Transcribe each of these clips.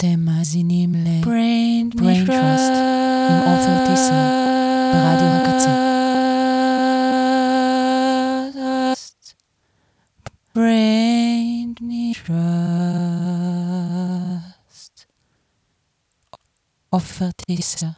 אתם מאזינים ל-Brain Brain Trust עם עופר טיסה ברדיו הקצה. Brain Trust עופר טיסה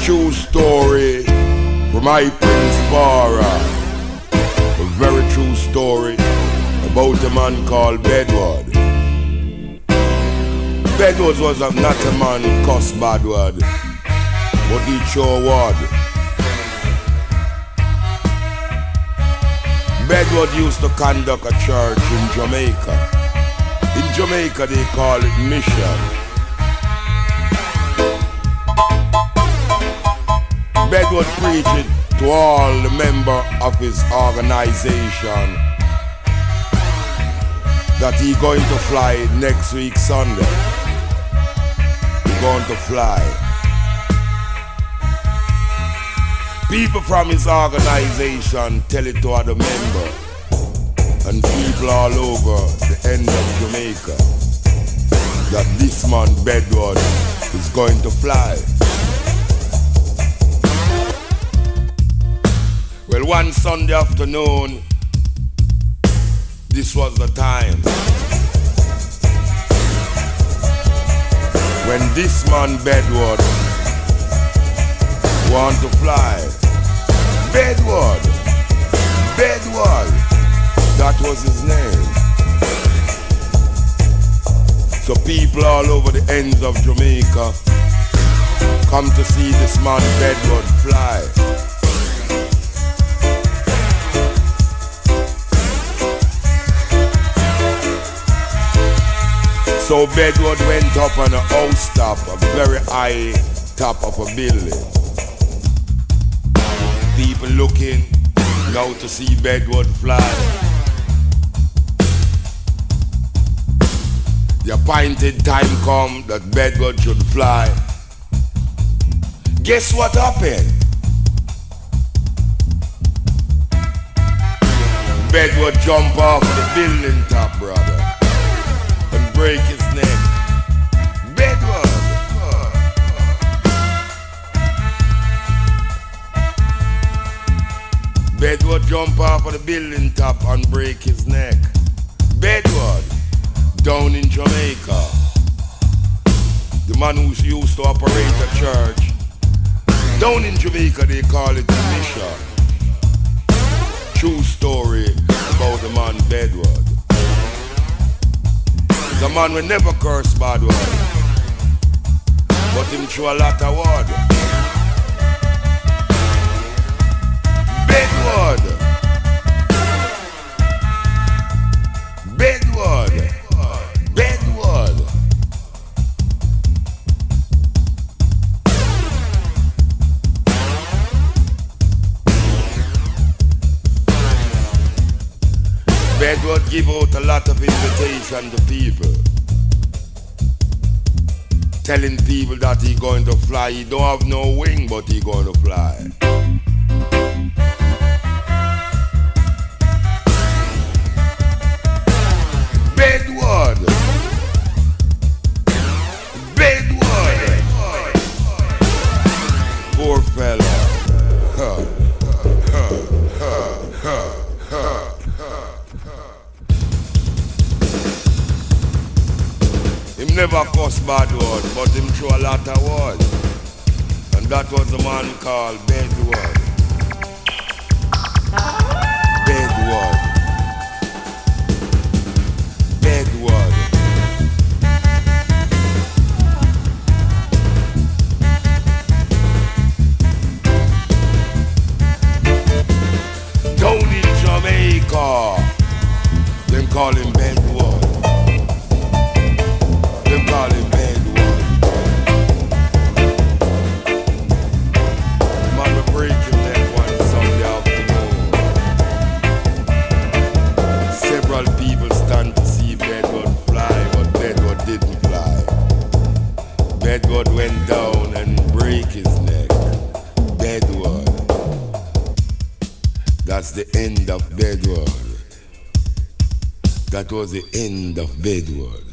true story from my Prince Bara. A very true story about a man called Bedward. Bedward was a, not a man bad word, but he sure word. Bedward used to conduct a church in Jamaica. In Jamaica they call it mission. Bedward preached to all the member of his organization that he going to fly next week Sunday. He going to fly. People from his organization tell it to other members and people all over the end of Jamaica that this man Bedward is going to fly. Well, one Sunday afternoon, this was the time when this man Bedward want to fly. Bedward, Bedward, that was his name. So people all over the ends of Jamaica come to see this man Bedward fly. So Bedward went up on a house top, a very high top of a building. People looking now to see Bedward fly. The appointed time come that Bedward should fly. Guess what happened? Bedward jump off the building top, brother and break his Bedward jump off of the building top and break his neck. Bedward, down in Jamaica. The man who used to operate a church. Down in Jamaica they call it the mission. True story about the man Bedward. The man will never curse bad word. But him throw a lot of word. Word. Bad word. Bedward give out a lot of invitation to people. Telling people that he going to fly. He don't have no wing, but he going to fly. Never cuss bad word, but him throw a lot of words. And that was a man called. Bedward. Was the end of Bedward.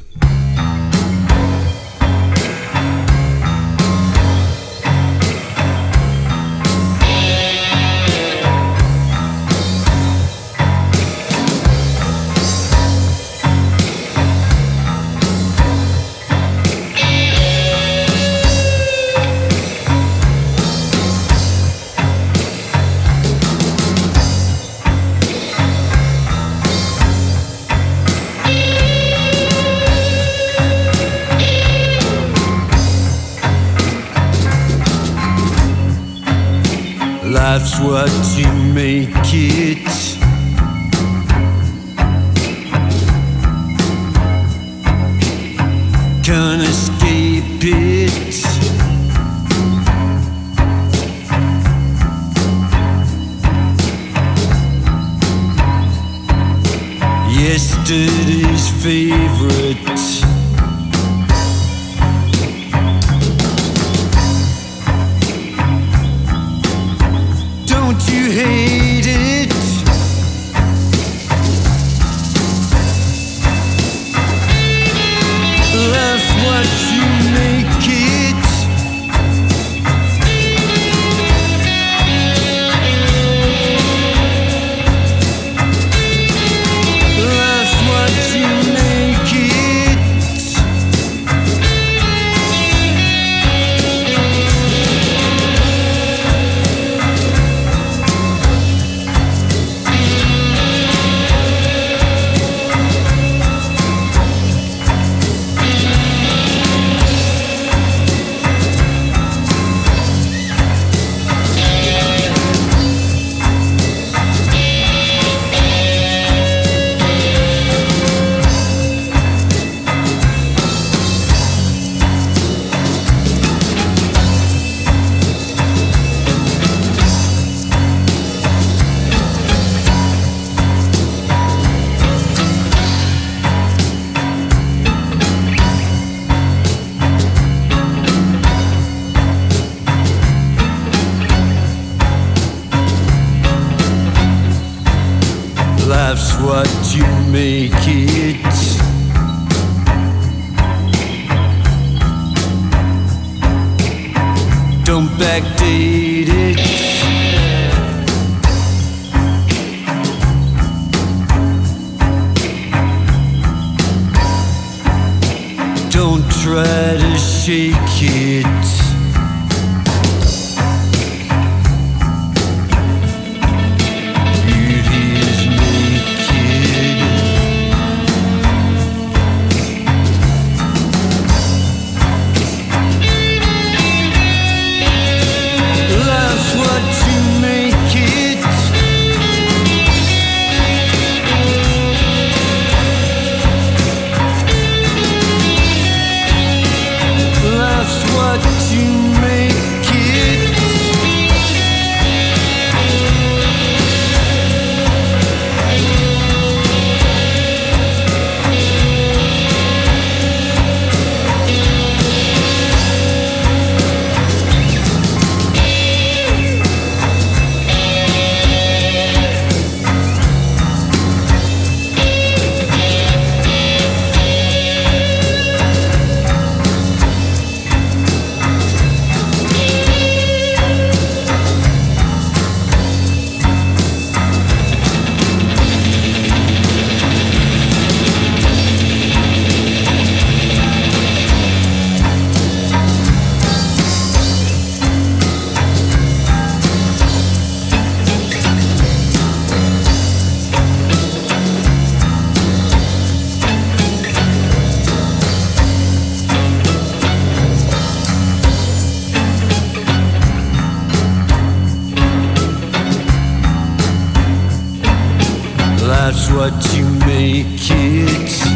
You make it. Can't escape it. Yesterday's favorite. What you make it. Don't backdate it. Don't try to shake it. Life's what you make it.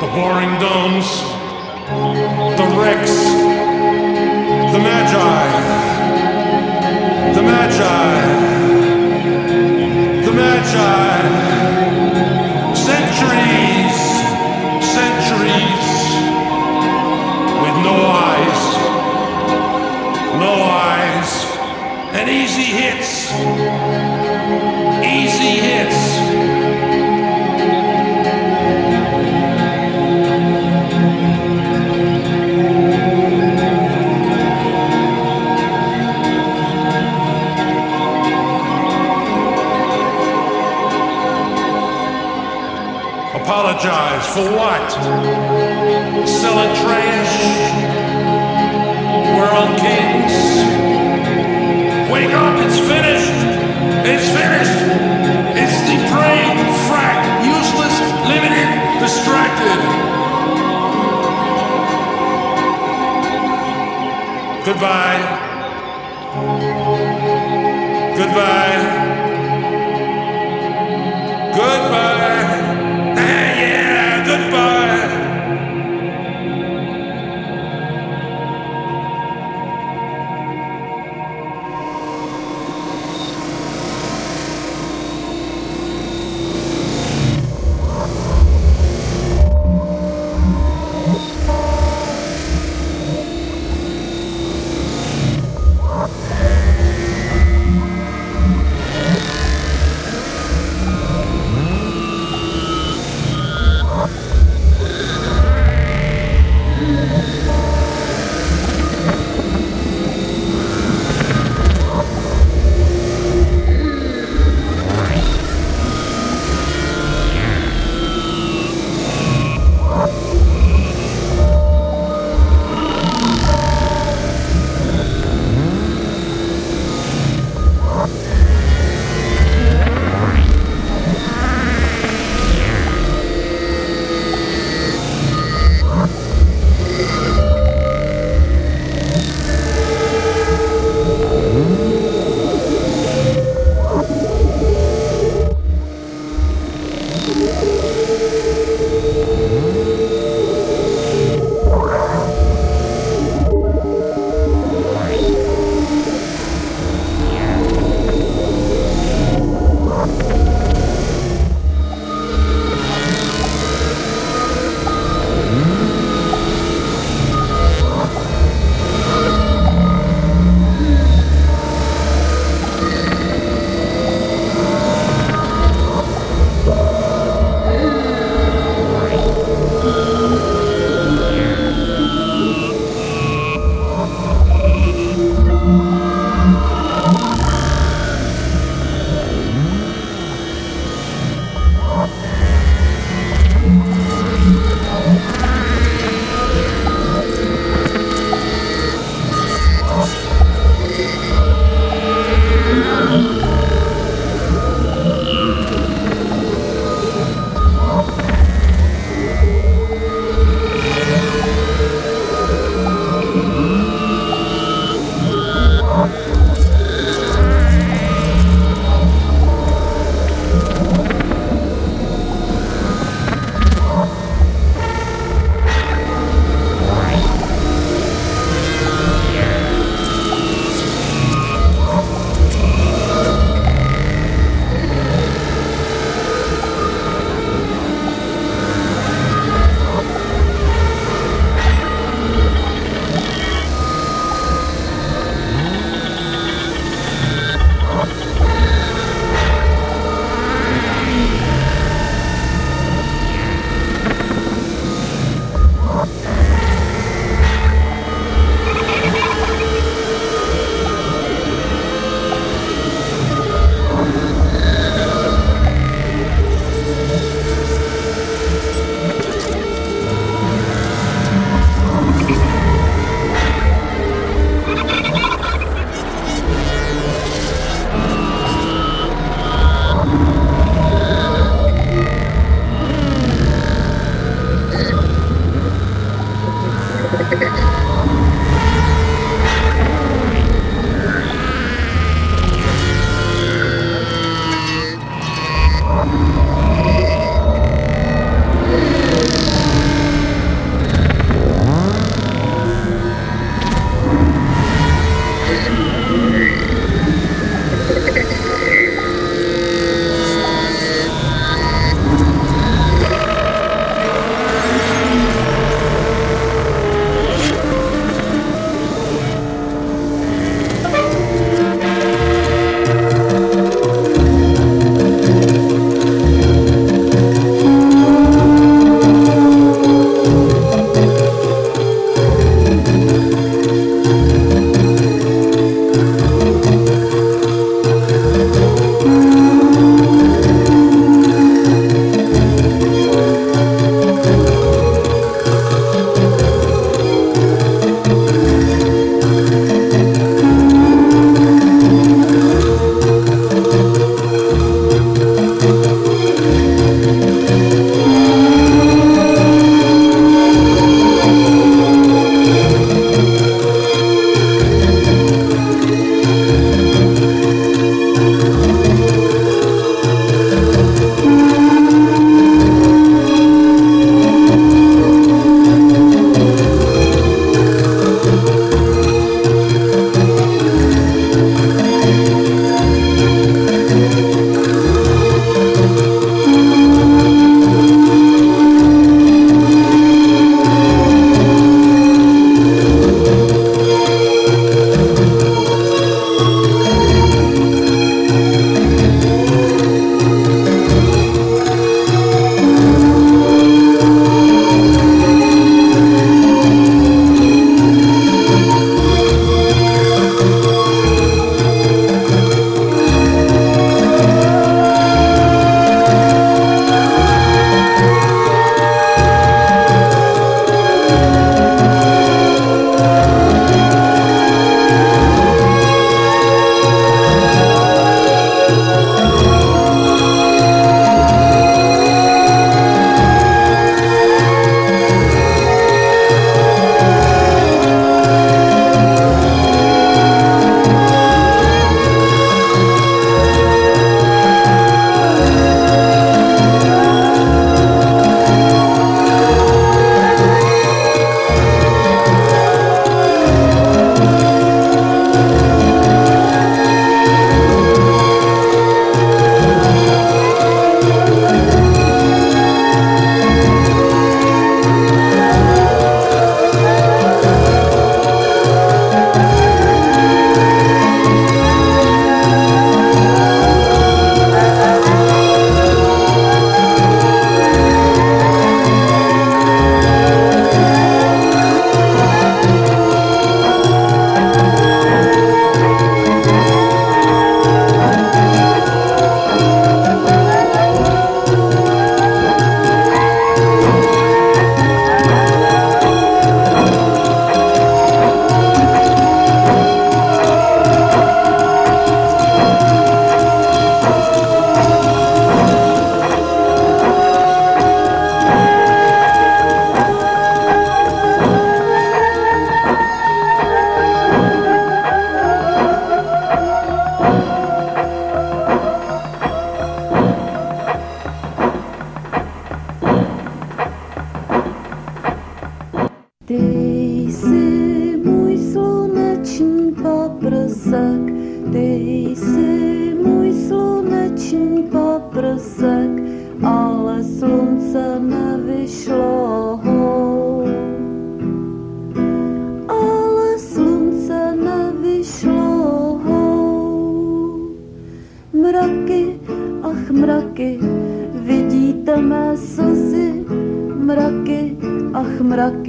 The boring domes. The wrecks. The magi. The magi. The magi. Centuries. Centuries. With no eyes. No eyes. And easy hits. For what? Selling trash? World kings? Wake up, it's finished! It's finished! It's depraved, frack, useless, limited, distracted. Goodbye. Goodbye. Goodbye.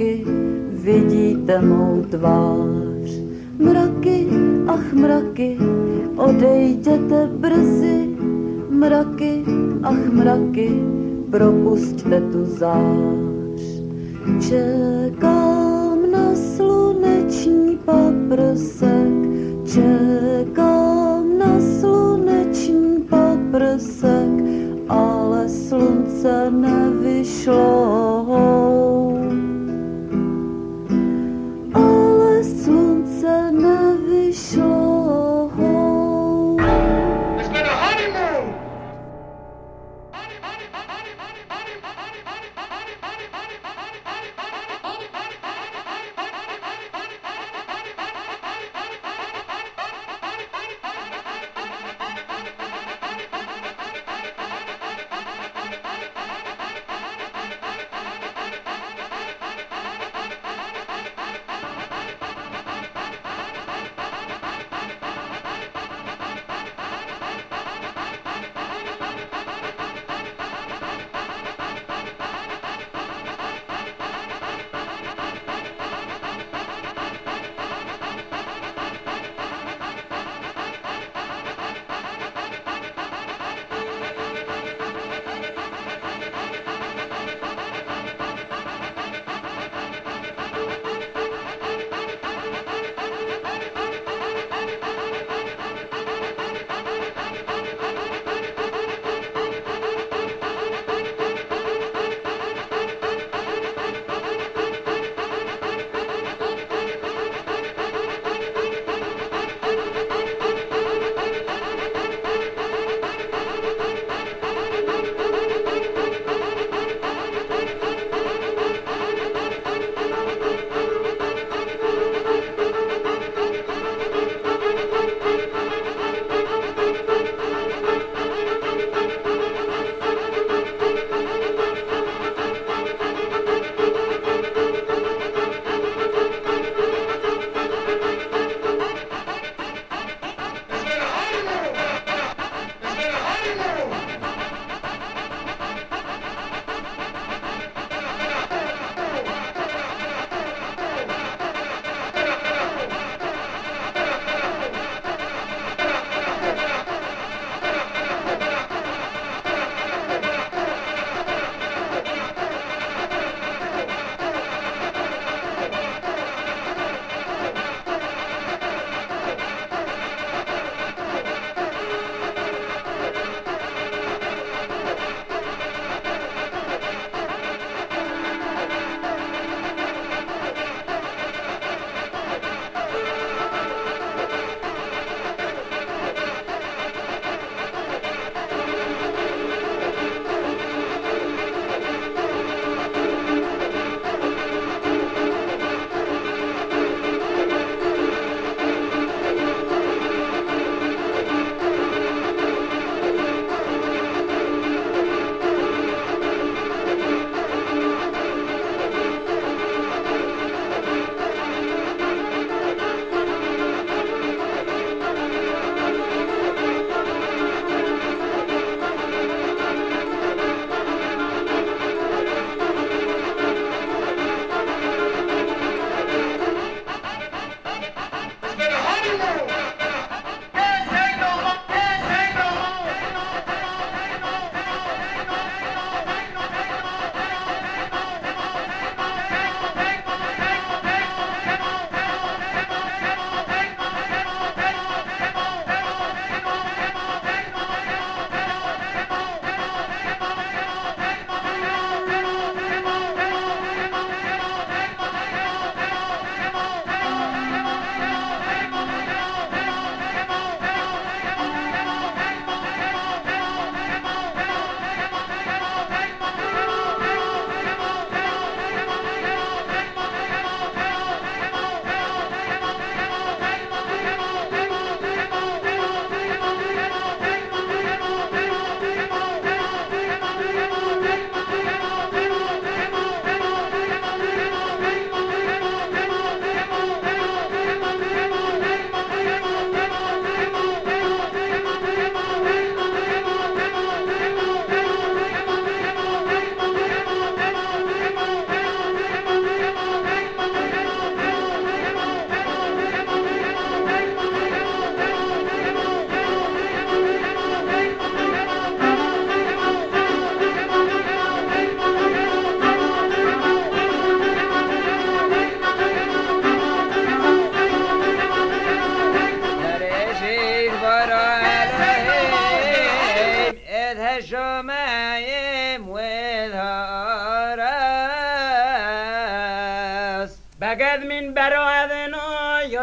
Mraky, vidíte mou tvář. Mraky, ach mraky, odejděte brzy, mraky, ach mraky, propusťte tu zář. Čekám na sluneční paprsek, čekám na sluneční paprsek, ale slunce nevyšlo.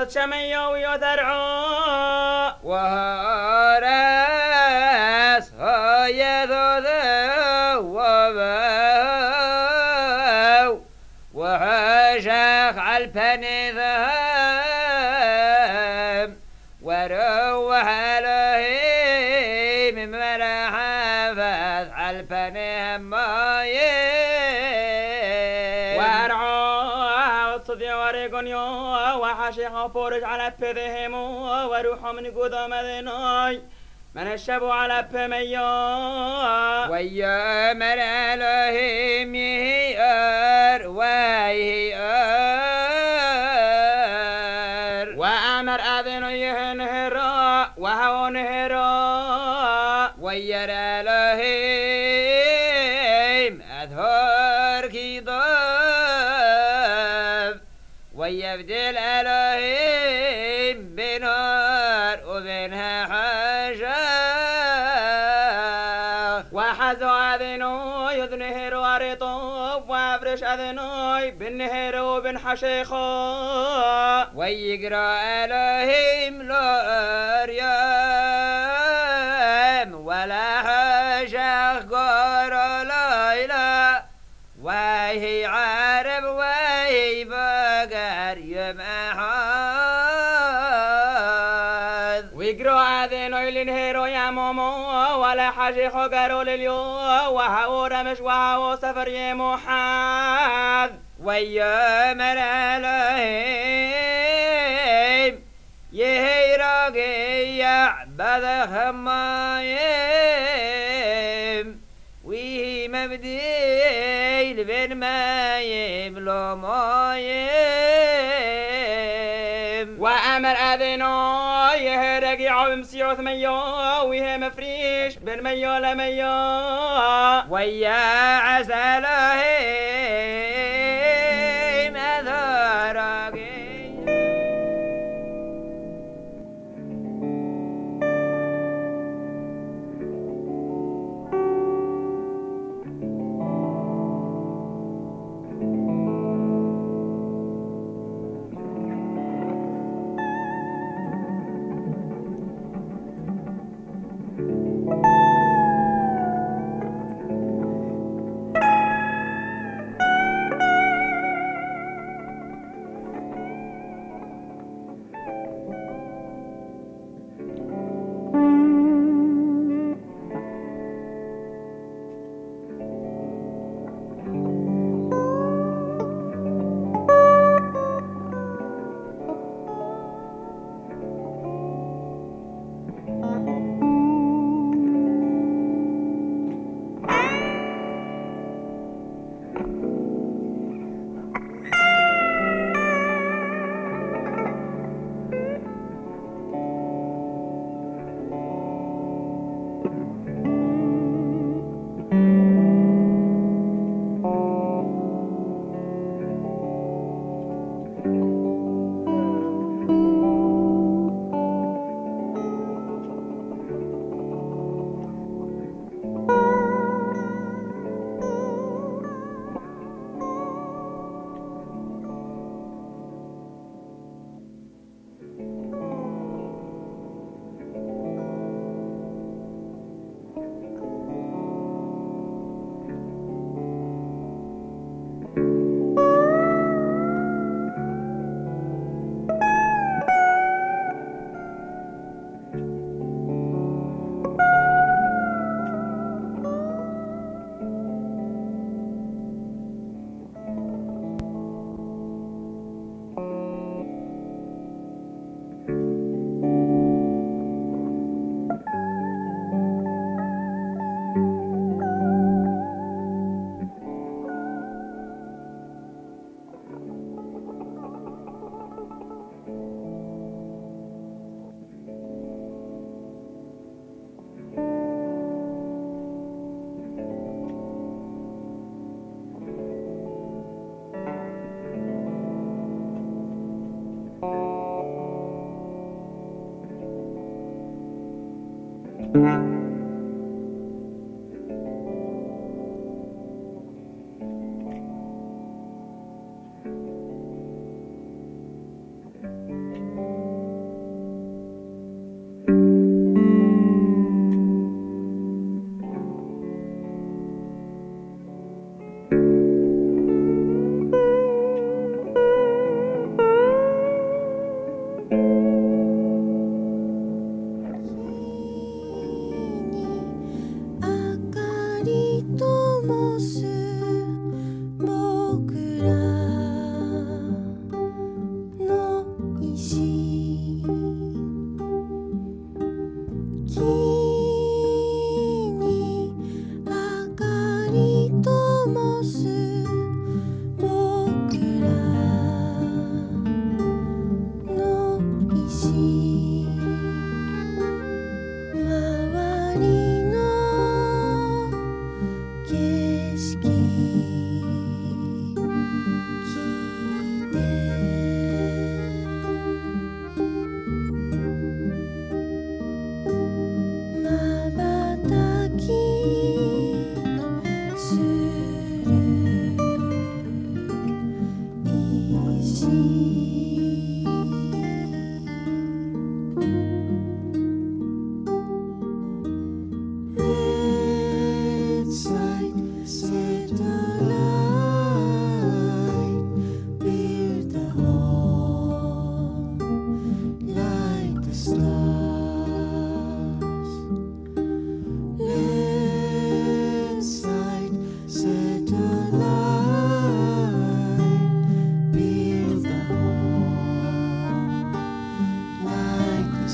شمياوي وذرعون الصالحة على على وروح من نقود مدناي من الشب على بميا ويا من الهيم يهير ويهير بن حشيخا ويقرأ عليهم لأريام. ولا حشيخ قار ليلى وهي عرب وهي بقر يمحاذ ويقرأ هذين ويلين هيرو يا مومو. ولا حاجة خقروا لليو. وهاو رمش وهاو سفر يا محاذ ويا من الهيم يهي راقي يعبد خمايم ويه مبديل بين مايم لو مايم. وأمر أذنو يهرق يعوم سيوث ميو ويه مفريش بين ميو لميو. ويا عسلهيم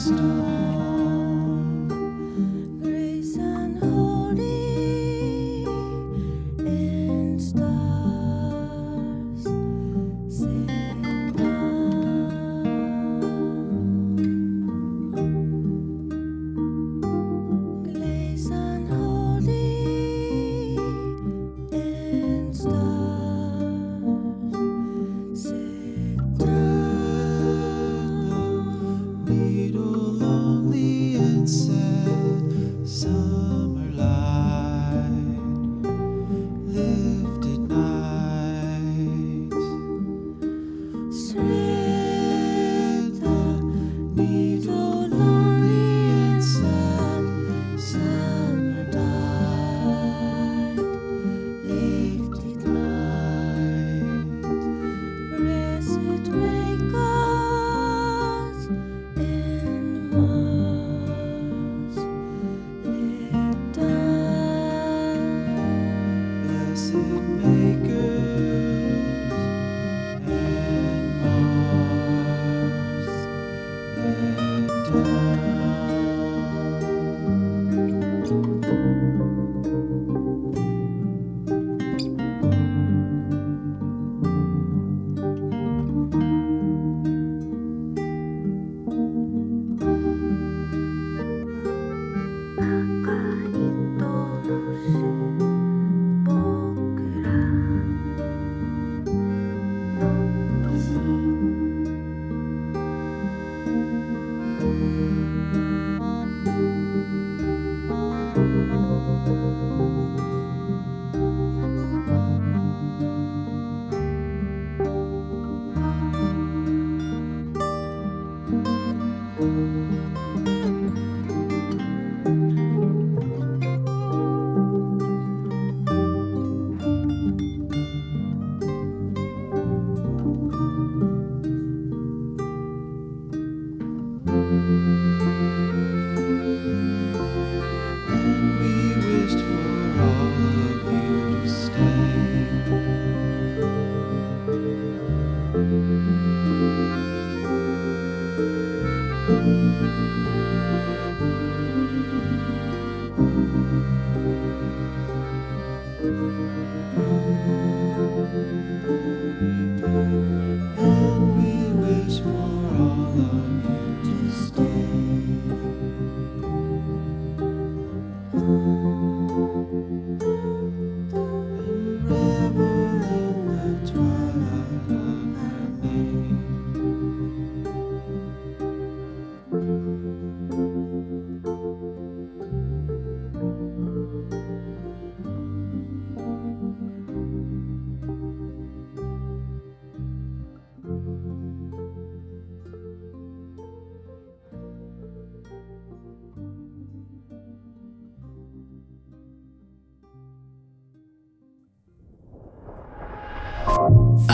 crystal.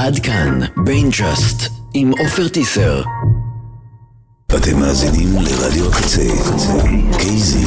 עד כאן, בין ג'אסט, עם עופר טיסר. אתם מאזינים לרדיו קצה, קצה, קייזי